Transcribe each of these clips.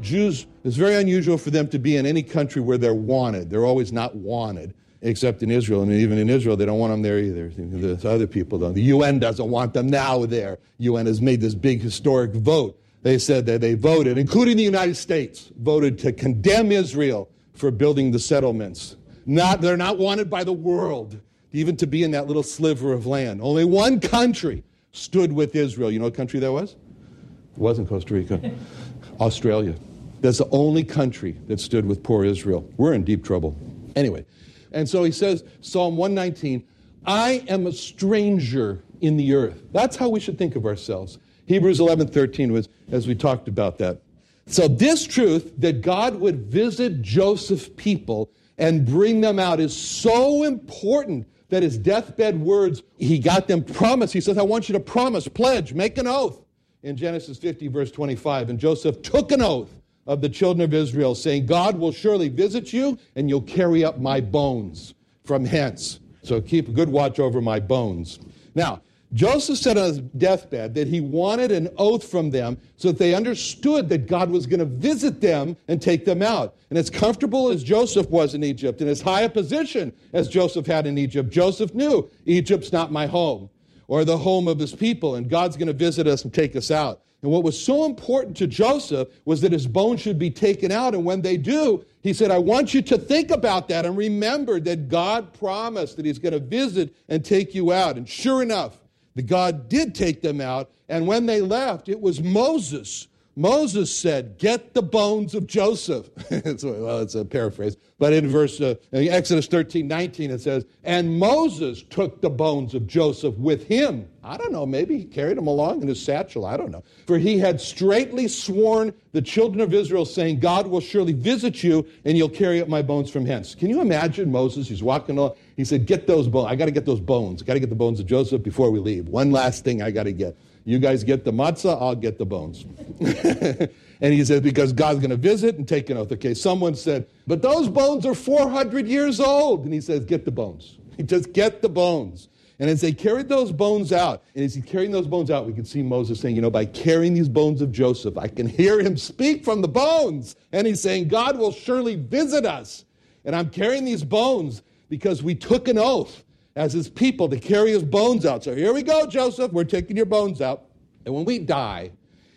Jews, it's very unusual for them to be in any country where they're wanted. They're always not wanted, except in Israel. And even in Israel, they don't want them there either. The other people don't. The UN doesn't want them now there. UN has made this big historic vote. They said that they voted, including the United States, voted to condemn Israel for building the settlements. Not, they're not wanted by the world, even to be in that little sliver of land. Only one country stood with Israel. You know what country that was? It wasn't Costa Rica. Australia. That's the only country that stood with poor Israel. We're in deep trouble. Anyway, and so he says, Psalm 119, I am a stranger in the earth. That's how we should think of ourselves. Hebrews 11 13 was, as we talked about that. So, this truth that God would visit Joseph's people and bring them out is so important that his deathbed words, he got them promise. He says, I want you to promise, pledge, make an oath in Genesis 50, verse 25. And Joseph took an oath of the children of Israel, saying, God will surely visit you, and you'll carry up my bones from hence. So keep a good watch over my bones. Now, Joseph said on his deathbed that he wanted an oath from them so that they understood that God was going to visit them and take them out. And as comfortable as Joseph was in Egypt and as high a position as Joseph had in Egypt, Joseph knew Egypt's not my home or the home of his people, and God's going to visit us and take us out. And what was so important to Joseph was that his bones should be taken out. And when they do, he said, I want you to think about that and remember that God promised that he's going to visit and take you out. And sure enough, the God did take them out. And when they left, it was Moses Moses said, Get the bones of Joseph. well, it's a paraphrase. But in verse uh, in Exodus 13 19, it says, And Moses took the bones of Joseph with him. I don't know, maybe he carried them along in his satchel. I don't know. For he had straightly sworn the children of Israel, saying, God will surely visit you, and you'll carry up my bones from hence. Can you imagine Moses? He's walking along. He said, Get those bones. I got to get those bones. I got to get the bones of Joseph before we leave. One last thing I got to get. You guys get the matzah, I'll get the bones. and he says, because God's going to visit and take an oath. Okay, someone said, but those bones are 400 years old. And he says, get the bones. He Just get the bones. And as they carried those bones out, and as he's carrying those bones out, we can see Moses saying, You know, by carrying these bones of Joseph, I can hear him speak from the bones. And he's saying, God will surely visit us. And I'm carrying these bones because we took an oath as his people to carry his bones out. So here we go, Joseph, we're taking your bones out. And when we die,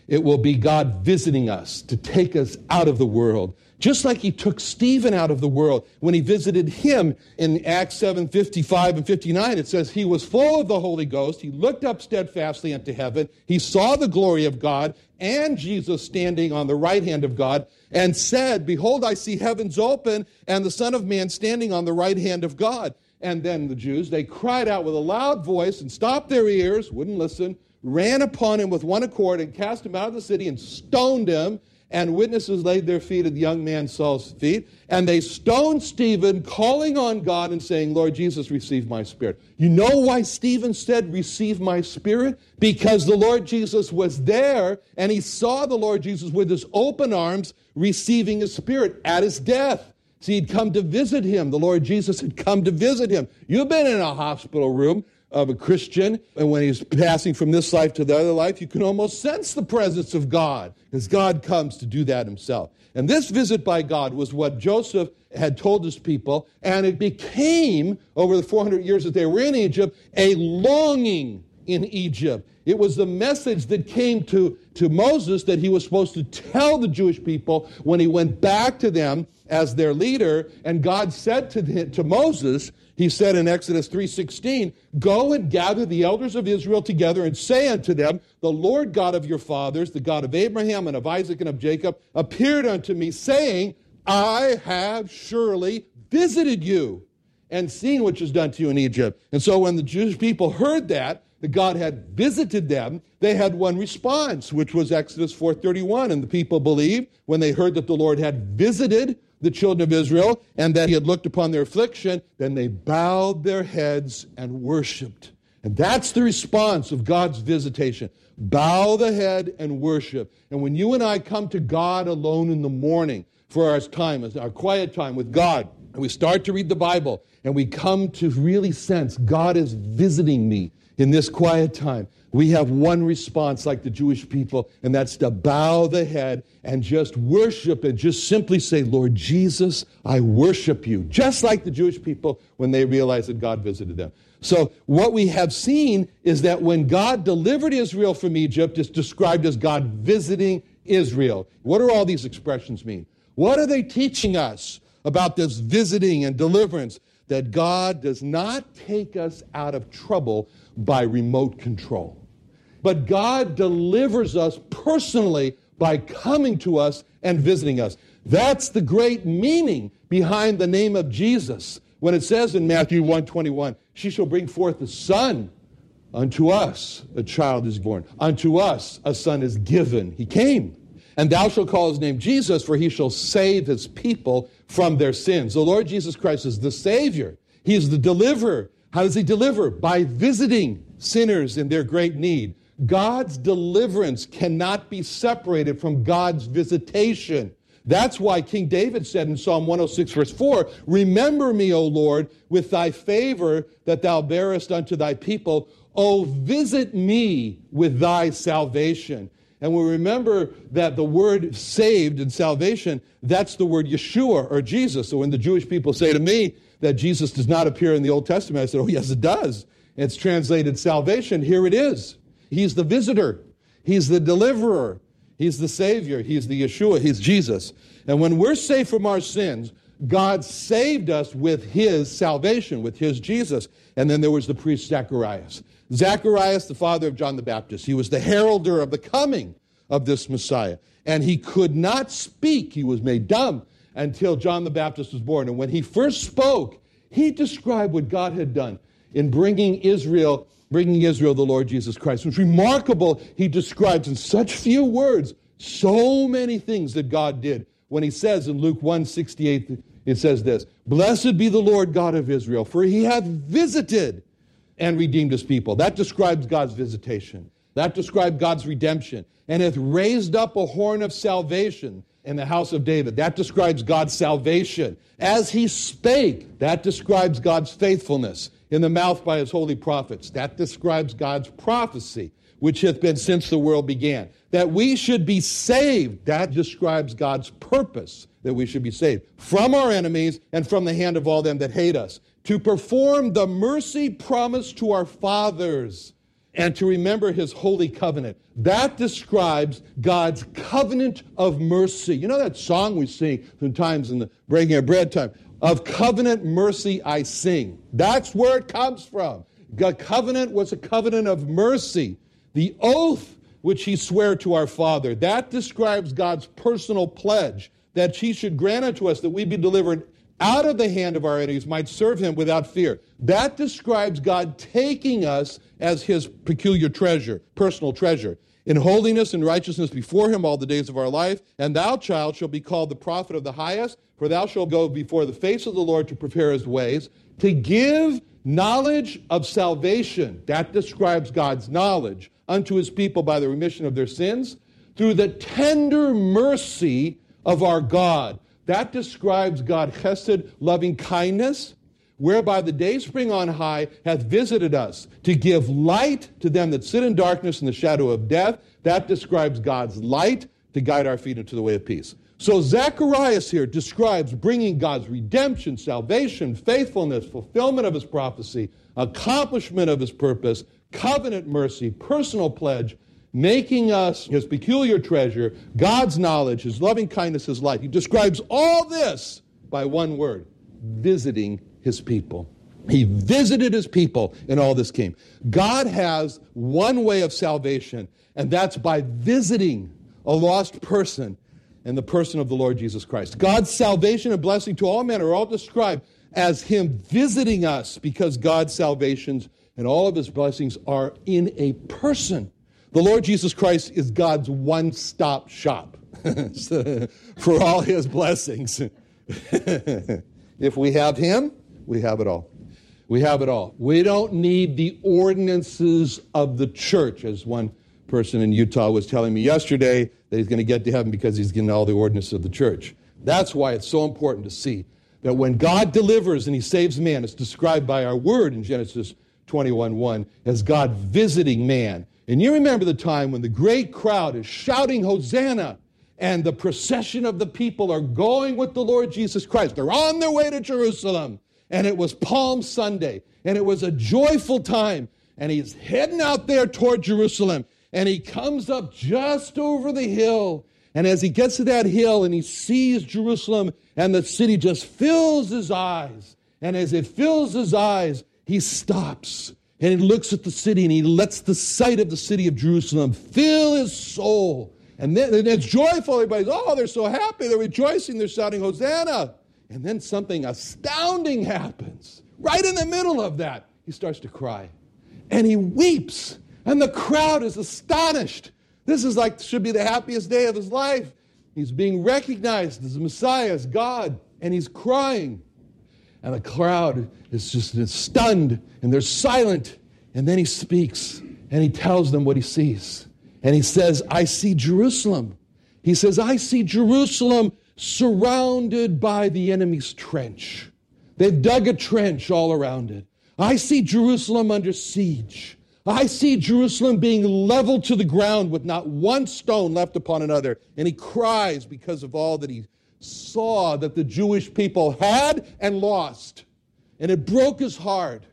it will be God visiting us to take us out of the world. Just like he took Stephen out of the world when he visited him in Acts 7 55 and 59. It says, He was full of the Holy Ghost. He looked up steadfastly into heaven. He saw the glory of God and Jesus standing on the right hand of God and said, Behold, I see heavens open and the Son of Man standing on the right hand of God. And then the Jews, they cried out with a loud voice and stopped their ears, wouldn't listen, ran upon him with one accord and cast him out of the city and stoned him. And witnesses laid their feet at the young man Saul's feet. And they stoned Stephen, calling on God and saying, Lord Jesus, receive my spirit. You know why Stephen said, Receive my spirit? Because the Lord Jesus was there and he saw the Lord Jesus with his open arms receiving his spirit at his death. See, he'd come to visit him. The Lord Jesus had come to visit him. You've been in a hospital room of a Christian, and when he's passing from this life to the other life, you can almost sense the presence of God, because God comes to do that himself. And this visit by God was what Joseph had told his people, and it became, over the 400 years that they were in Egypt, a longing in Egypt. It was the message that came to, to Moses that he was supposed to tell the Jewish people when he went back to them as their leader. And God said to, the, to Moses, he said in Exodus 3:16, "Go and gather the elders of Israel together and say unto them, the Lord God of your fathers, the God of Abraham and of Isaac and of Jacob, appeared unto me saying, I have surely visited you and seen what was done to you in Egypt." And so when the Jewish people heard that, that God had visited them, they had one response, which was Exodus 4:31, and the people believed when they heard that the Lord had visited the children of Israel and that he had looked upon their affliction, then they bowed their heads and worshiped. And that's the response of God's visitation. Bow the head and worship. And when you and I come to God alone in the morning for our time, our quiet time with God, and we start to read the Bible, and we come to really sense God is visiting me in this quiet time, we have one response like the Jewish people, and that's to bow the head and just worship and just simply say, Lord Jesus, I worship you, just like the Jewish people when they realized that God visited them. So, what we have seen is that when God delivered Israel from Egypt, it's described as God visiting Israel. What do all these expressions mean? What are they teaching us about this visiting and deliverance? That God does not take us out of trouble by remote control. But God delivers us personally by coming to us and visiting us. That's the great meaning behind the name of Jesus. When it says in Matthew 121, she shall bring forth a son. Unto us a child is born. Unto us a son is given. He came. And thou shalt call his name Jesus, for he shall save his people from their sins. The Lord Jesus Christ is the Savior. He is the deliverer. How does he deliver? By visiting sinners in their great need. God's deliverance cannot be separated from God's visitation. That's why King David said in Psalm 106, verse 4 Remember me, O Lord, with thy favor that thou bearest unto thy people. O visit me with thy salvation. And we remember that the word saved and salvation, that's the word Yeshua or Jesus. So when the Jewish people say to me, that Jesus does not appear in the Old Testament. I said, Oh, yes, it does. It's translated salvation. Here it is. He's the visitor, He's the deliverer, He's the Savior, He's the Yeshua, He's Jesus. And when we're saved from our sins, God saved us with His salvation, with His Jesus. And then there was the priest Zacharias. Zacharias, the father of John the Baptist, he was the heralder of the coming of this Messiah. And he could not speak, he was made dumb until John the Baptist was born. And when he first spoke, he described what God had done in bringing Israel, bringing Israel the Lord Jesus Christ. It was remarkable. He describes in such few words so many things that God did. When he says in Luke 168, it says this Blessed be the Lord God of Israel, for he hath visited and redeemed his people. That describes God's visitation. That describes God's redemption. And hath raised up a horn of salvation in the house of David. That describes God's salvation. As he spake, that describes God's faithfulness in the mouth by his holy prophets. That describes God's prophecy, which hath been since the world began. That we should be saved, that describes God's purpose, that we should be saved from our enemies and from the hand of all them that hate us. To perform the mercy promised to our fathers and to remember his holy covenant. That describes God's covenant of mercy. You know that song we sing sometimes in the breaking of bread time? Of covenant mercy I sing. That's where it comes from. The covenant was a covenant of mercy. The oath which he sware to our Father, that describes God's personal pledge that he should grant unto us that we be delivered out of the hand of our enemies, might serve him without fear. That describes God taking us as his peculiar treasure, personal treasure, in holiness and righteousness before him all the days of our life. And thou, child, shall be called the prophet of the highest, for thou shalt go before the face of the Lord to prepare his ways, to give knowledge of salvation. That describes God's knowledge unto his people by the remission of their sins, through the tender mercy of our God. That describes God chesed, loving kindness, whereby the day spring on high hath visited us to give light to them that sit in darkness and the shadow of death. That describes God's light to guide our feet into the way of peace. So Zacharias here describes bringing God's redemption, salvation, faithfulness, fulfillment of his prophecy, accomplishment of his purpose, covenant mercy, personal pledge, making us his peculiar treasure, God's knowledge, his loving kindness, his light. He describes all this by one word visiting his people. He visited his people, and all this came. God has one way of salvation, and that's by visiting a lost person in the person of the Lord Jesus Christ. God's salvation and blessing to all men are all described as Him visiting us because God's salvations and all of His blessings are in a person. The Lord Jesus Christ is God's one stop shop for all His blessings. if we have Him, we have it all. We have it all. We don't need the ordinances of the church, as one person in Utah was telling me yesterday that he's going to get to heaven because he's getting all the ordinances of the church. That's why it's so important to see that when God delivers and he saves man, it's described by our word in Genesis 21 1 as God visiting man. And you remember the time when the great crowd is shouting, Hosanna, and the procession of the people are going with the Lord Jesus Christ. They're on their way to Jerusalem. And it was Palm Sunday, and it was a joyful time. And he's heading out there toward Jerusalem, and he comes up just over the hill. And as he gets to that hill and he sees Jerusalem and the city just fills his eyes. And as it fills his eyes, he stops and he looks at the city and he lets the sight of the city of Jerusalem fill his soul. And then and it's joyful. Everybody's, oh, they're so happy. They're rejoicing. They're shouting, Hosanna. And then something astounding happens. Right in the middle of that, he starts to cry. And he weeps. And the crowd is astonished. This is like, should be the happiest day of his life. He's being recognized as the Messiah, as God, and he's crying. And the crowd is just stunned and they're silent. And then he speaks and he tells them what he sees. And he says, I see Jerusalem. He says, I see Jerusalem surrounded by the enemy's trench. They've dug a trench all around it. I see Jerusalem under siege. I see Jerusalem being leveled to the ground with not one stone left upon another. And he cries because of all that he saw that the Jewish people had and lost. And it broke his heart.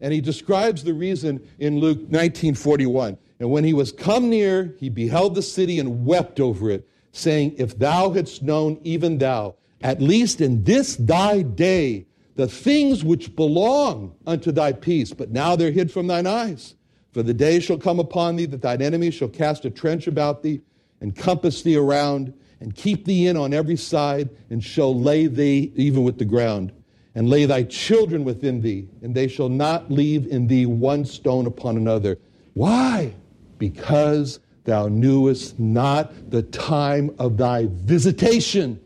And he describes the reason in Luke 1941. And when he was come near, he beheld the city and wept over it, saying, If thou hadst known, even thou, at least in this thy day, the things which belong unto thy peace, but now they're hid from thine eyes. For the day shall come upon thee that thine enemies shall cast a trench about thee, and compass thee around, and keep thee in on every side, and shall lay thee even with the ground, and lay thy children within thee, and they shall not leave in thee one stone upon another. Why? Because thou knewest not the time of thy visitation.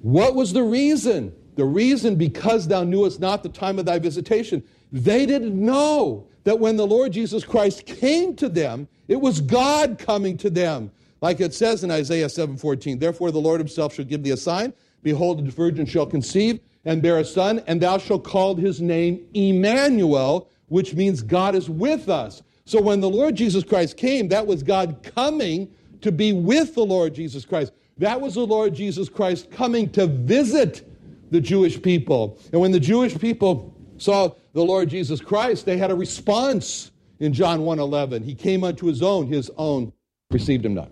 What was the reason? The reason, because thou knewest not the time of thy visitation. They didn't know that when the Lord Jesus Christ came to them, it was God coming to them. Like it says in Isaiah 7:14, therefore the Lord himself shall give thee a sign, behold the virgin shall conceive and bear a son, and thou shalt call his name Emmanuel, which means God is with us. So when the Lord Jesus Christ came, that was God coming to be with the Lord Jesus Christ. That was the Lord Jesus Christ coming to visit the Jewish people. And when the Jewish people saw the Lord Jesus Christ, they had a response in John 1:11. He came unto his own, his own received him not.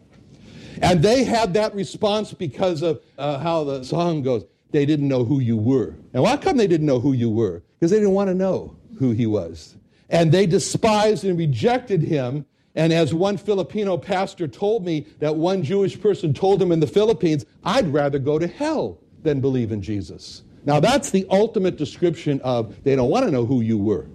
And they had that response because of uh, how the song goes. They didn't know who you were. And why come they didn't know who you were? Because they didn't want to know who he was. And they despised and rejected him. And as one Filipino pastor told me, that one Jewish person told him in the Philippines, I'd rather go to hell than believe in Jesus. Now, that's the ultimate description of they don't want to know who you were.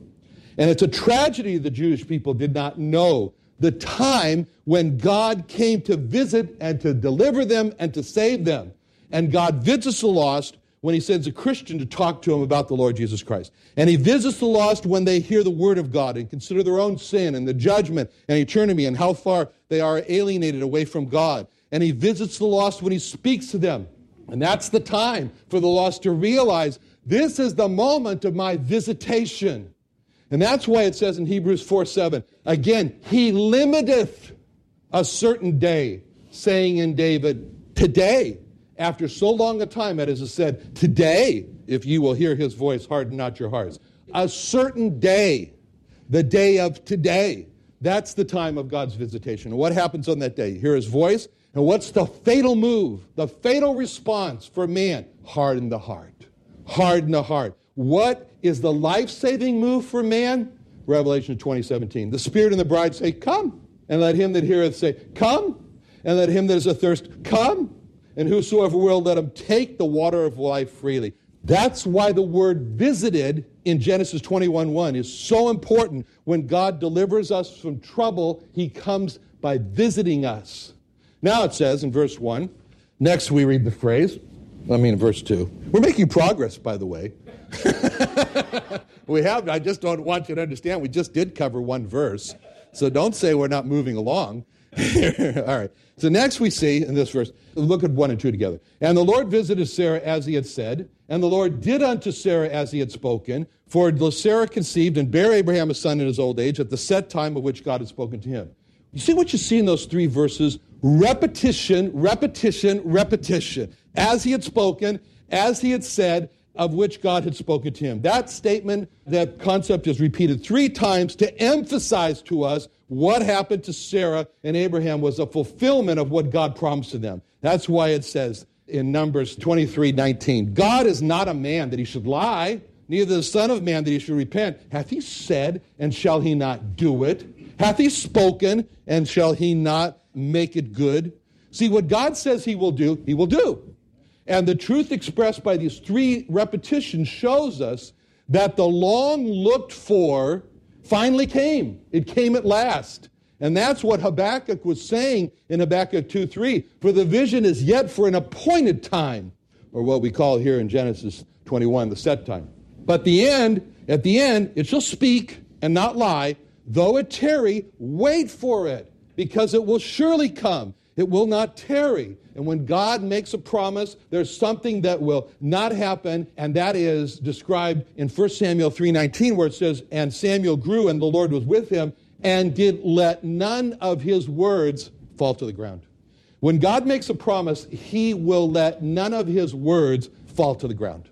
And it's a tragedy the Jewish people did not know the time when God came to visit and to deliver them and to save them. And God visits the lost when he sends a Christian to talk to him about the Lord Jesus Christ. And he visits the lost when they hear the word of God and consider their own sin and the judgment and eternity and how far they are alienated away from God. And he visits the lost when he speaks to them and that's the time for the lost to realize this is the moment of my visitation. And that's why it says in Hebrews 4 7, again, he limiteth a certain day, saying in David, today, after so long a time, it is said, today, if you will hear his voice, harden not your hearts. A certain day. the day of today. That's the time of God's visitation. And what happens on that day? You hear his voice. And what's the fatal move, the fatal response for man? Harden the heart. Harden the heart. What is the life saving move for man? Revelation 2017. The Spirit and the bride say, Come. And let him that heareth say, Come. And let him that is athirst come. And whosoever will, let him take the water of life freely. That's why the word visited in Genesis 21 1 is so important. When God delivers us from trouble, he comes by visiting us. Now it says in verse 1, next we read the phrase, I mean, verse 2. We're making progress, by the way. we have, I just don't want you to understand, we just did cover one verse. So don't say we're not moving along. All right. So next we see in this verse, look at one and two together. And the Lord visited Sarah as he had said, and the Lord did unto Sarah as he had spoken. For Sarah conceived and bare Abraham a son in his old age at the set time of which God had spoken to him. You see what you see in those three verses? Repetition, repetition, repetition. As he had spoken, as he had said, of which God had spoken to him. That statement, that concept is repeated three times to emphasize to us what happened to Sarah and Abraham was a fulfillment of what God promised to them. That's why it says in Numbers 23 19, God is not a man that he should lie, neither the Son of Man that he should repent. Hath he said, and shall he not do it? Hath he spoken, and shall he not make it good? See, what God says he will do, he will do. And the truth expressed by these three repetitions shows us that the long looked for finally came. It came at last. And that's what Habakkuk was saying in Habakkuk 2 3. For the vision is yet for an appointed time, or what we call here in Genesis 21, the set time. But the end, at the end, it shall speak and not lie. Though it tarry, wait for it, because it will surely come. It will not tarry. And when God makes a promise, there's something that will not happen, and that is described in 1 Samuel 3:19 where it says, "And Samuel grew and the Lord was with him and did let none of his words fall to the ground." When God makes a promise, he will let none of his words fall to the ground.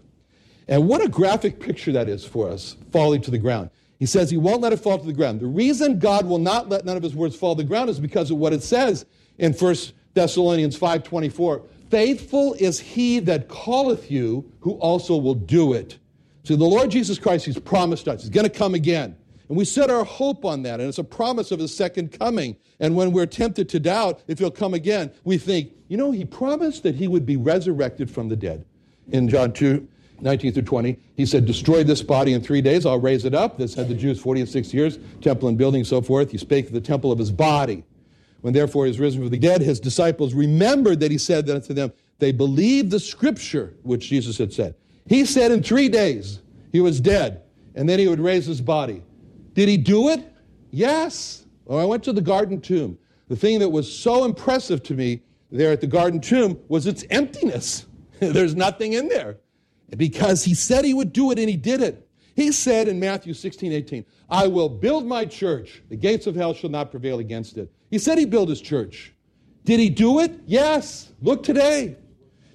And what a graphic picture that is for us, falling to the ground. He says he won't let it fall to the ground. The reason God will not let none of his words fall to the ground is because of what it says in 1 Thessalonians 5.24. Faithful is he that calleth you, who also will do it. See, the Lord Jesus Christ, he's promised us. He's going to come again. And we set our hope on that. And it's a promise of his second coming. And when we're tempted to doubt if he'll come again, we think, you know, he promised that he would be resurrected from the dead. In John 2, 19 through 20, he said, Destroy this body in three days, I'll raise it up. This had the Jews 40 and 6 years, temple and building, so forth. He spake of the temple of his body. When therefore he was risen from the dead, his disciples remembered that he said that to them. They believed the scripture which Jesus had said. He said in three days he was dead, and then he would raise his body. Did he do it? Yes. Well, I went to the garden tomb. The thing that was so impressive to me there at the garden tomb was its emptiness. There's nothing in there. Because he said he would do it and he did it. He said in Matthew 16, 18, I will build my church. The gates of hell shall not prevail against it. He said he'd build his church. Did he do it? Yes. Look today.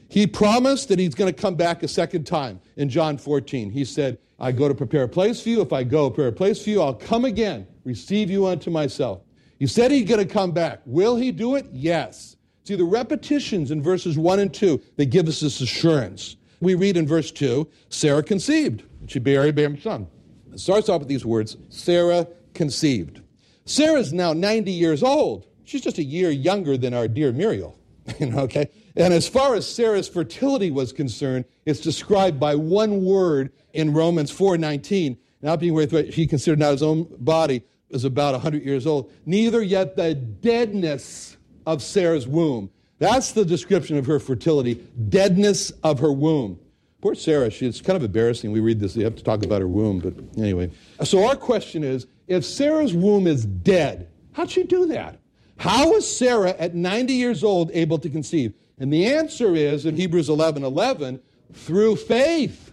He promised that he's going to come back a second time in John 14. He said, I go to prepare a place for you. If I go prepare a place for you, I'll come again, receive you unto myself. He said he's going to come back. Will he do it? Yes. See, the repetitions in verses 1 and 2, they give us this assurance. We read in verse 2 Sarah conceived. She bare Abraham's son. It starts off with these words Sarah conceived. Sarah's now 90 years old. She's just a year younger than our dear Muriel. okay? And as far as Sarah's fertility was concerned, it's described by one word in Romans 4:19. Not being with he considered not his own body was about 100 years old. Neither yet the deadness of Sarah's womb. That's the description of her fertility, deadness of her womb. Poor Sarah, she, it's kind of embarrassing. We read this, you have to talk about her womb, but anyway. So our question is if Sarah's womb is dead, how'd she do that? How was Sarah at 90 years old able to conceive? And the answer is in Hebrews 11 11, through faith.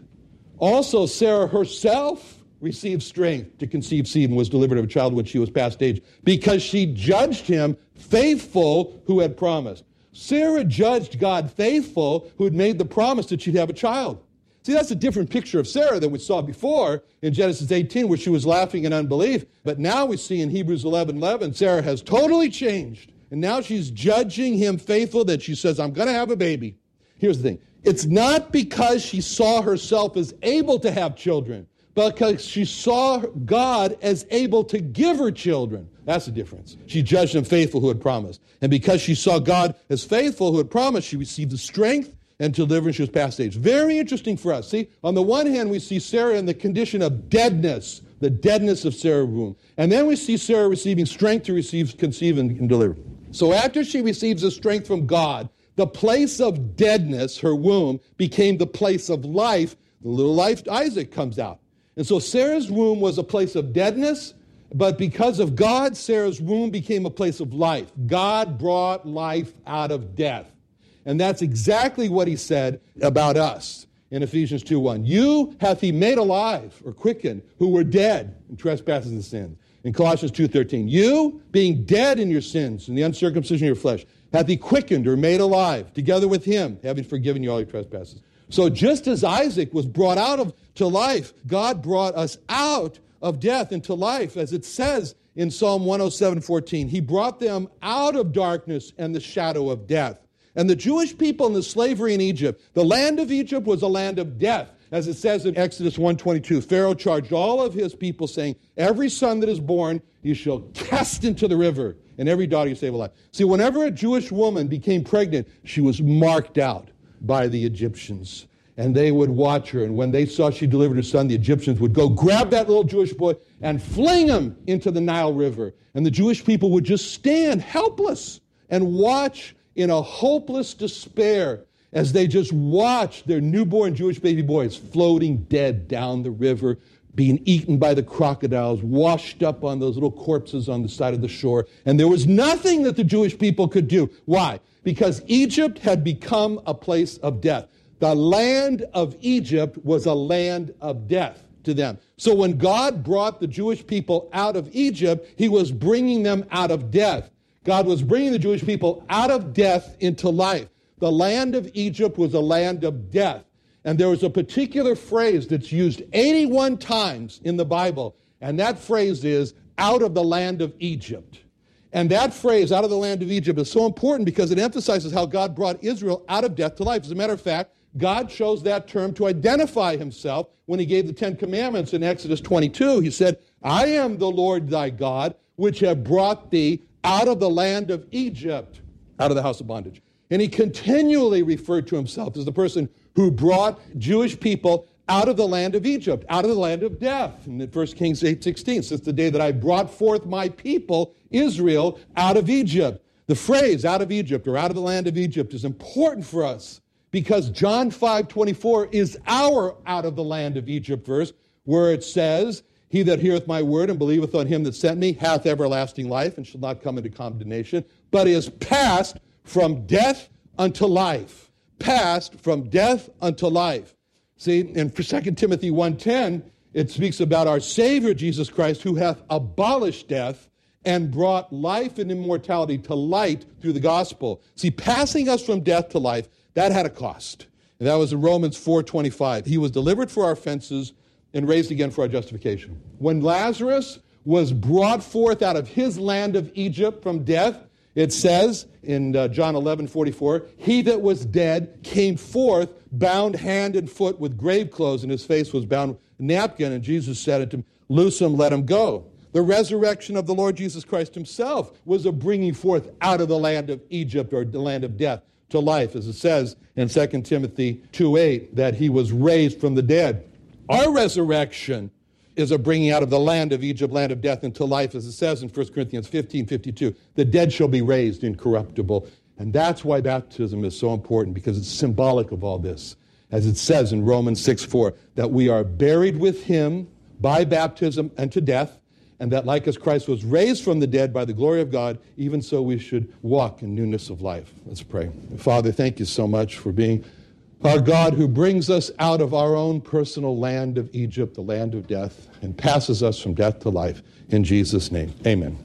Also, Sarah herself received strength to conceive seed and was delivered of a child when she was past age because she judged him faithful who had promised. Sarah judged God faithful who had made the promise that she'd have a child. See, that's a different picture of Sarah than we saw before in Genesis 18, where she was laughing in unbelief. But now we see in Hebrews 11 11, Sarah has totally changed. And now she's judging him faithful that she says, I'm going to have a baby. Here's the thing it's not because she saw herself as able to have children, because she saw God as able to give her children. That's the difference. She judged him faithful who had promised. And because she saw God as faithful who had promised, she received the strength and deliverance. She was past age. Very interesting for us. See, on the one hand, we see Sarah in the condition of deadness, the deadness of Sarah's womb. And then we see Sarah receiving strength to receive, conceive, and, and deliver. So after she receives the strength from God, the place of deadness, her womb, became the place of life. The little life, Isaac, comes out. And so Sarah's womb was a place of deadness, but because of God, Sarah's womb became a place of life. God brought life out of death. And that's exactly what he said about us in Ephesians 2 1. You hath he made alive or quickened who were dead in trespasses and sins. In Colossians 2.13, you being dead in your sins and the uncircumcision of your flesh, hath he quickened or made alive together with him, having forgiven you all your trespasses. So just as Isaac was brought out of to life, God brought us out of death into life, as it says in Psalm 107:14. He brought them out of darkness and the shadow of death. And the Jewish people in the slavery in Egypt, the land of Egypt was a land of death. As it says in Exodus 1:22, Pharaoh charged all of his people saying, "Every son that is born you shall cast into the river, and every daughter you save alive." See, whenever a Jewish woman became pregnant, she was marked out by the Egyptians. And they would watch her, and when they saw she delivered her son, the Egyptians would go grab that little Jewish boy and fling him into the Nile River. And the Jewish people would just stand helpless and watch in a hopeless despair as they just watched their newborn Jewish baby boys floating dead down the river, being eaten by the crocodiles, washed up on those little corpses on the side of the shore. And there was nothing that the Jewish people could do. Why? Because Egypt had become a place of death. The land of Egypt was a land of death to them. So when God brought the Jewish people out of Egypt, he was bringing them out of death. God was bringing the Jewish people out of death into life. The land of Egypt was a land of death. And there was a particular phrase that's used 81 times in the Bible, and that phrase is out of the land of Egypt. And that phrase, out of the land of Egypt, is so important because it emphasizes how God brought Israel out of death to life. As a matter of fact, God chose that term to identify himself when he gave the Ten Commandments in Exodus 22. He said, I am the Lord thy God, which have brought thee out of the land of Egypt, out of the house of bondage. And he continually referred to himself as the person who brought Jewish people out of the land of Egypt, out of the land of death. In 1 Kings 8:16, since the day that I brought forth my people, Israel, out of Egypt. The phrase out of Egypt or out of the land of Egypt is important for us because John 5:24 is our out of the land of Egypt verse where it says, he that heareth my word and believeth on him that sent me hath everlasting life and shall not come into condemnation, but is passed from death unto life. Passed from death unto life. See, in 2 Timothy 1.10, it speaks about our Savior Jesus Christ who hath abolished death and brought life and immortality to light through the gospel. See, passing us from death to life, that had a cost. And that was in Romans 4.25. He was delivered for our offenses and raised again for our justification. When Lazarus was brought forth out of his land of Egypt from death, it says in uh, John 11 44, he that was dead came forth, bound hand and foot with grave clothes, and his face was bound with napkin. And Jesus said unto him, Loose him, let him go. The resurrection of the Lord Jesus Christ himself was a bringing forth out of the land of Egypt or the land of death to life, as it says in 2 Timothy 2 8, that he was raised from the dead. Our resurrection is a bringing out of the land of Egypt, land of death, into life, as it says in 1 Corinthians 15 52. The dead shall be raised incorruptible. And that's why baptism is so important, because it's symbolic of all this. As it says in Romans 6 4, that we are buried with him by baptism unto death, and that like as Christ was raised from the dead by the glory of God, even so we should walk in newness of life. Let's pray. Father, thank you so much for being our God who brings us out of our own personal land of Egypt, the land of death, and passes us from death to life. In Jesus' name, amen.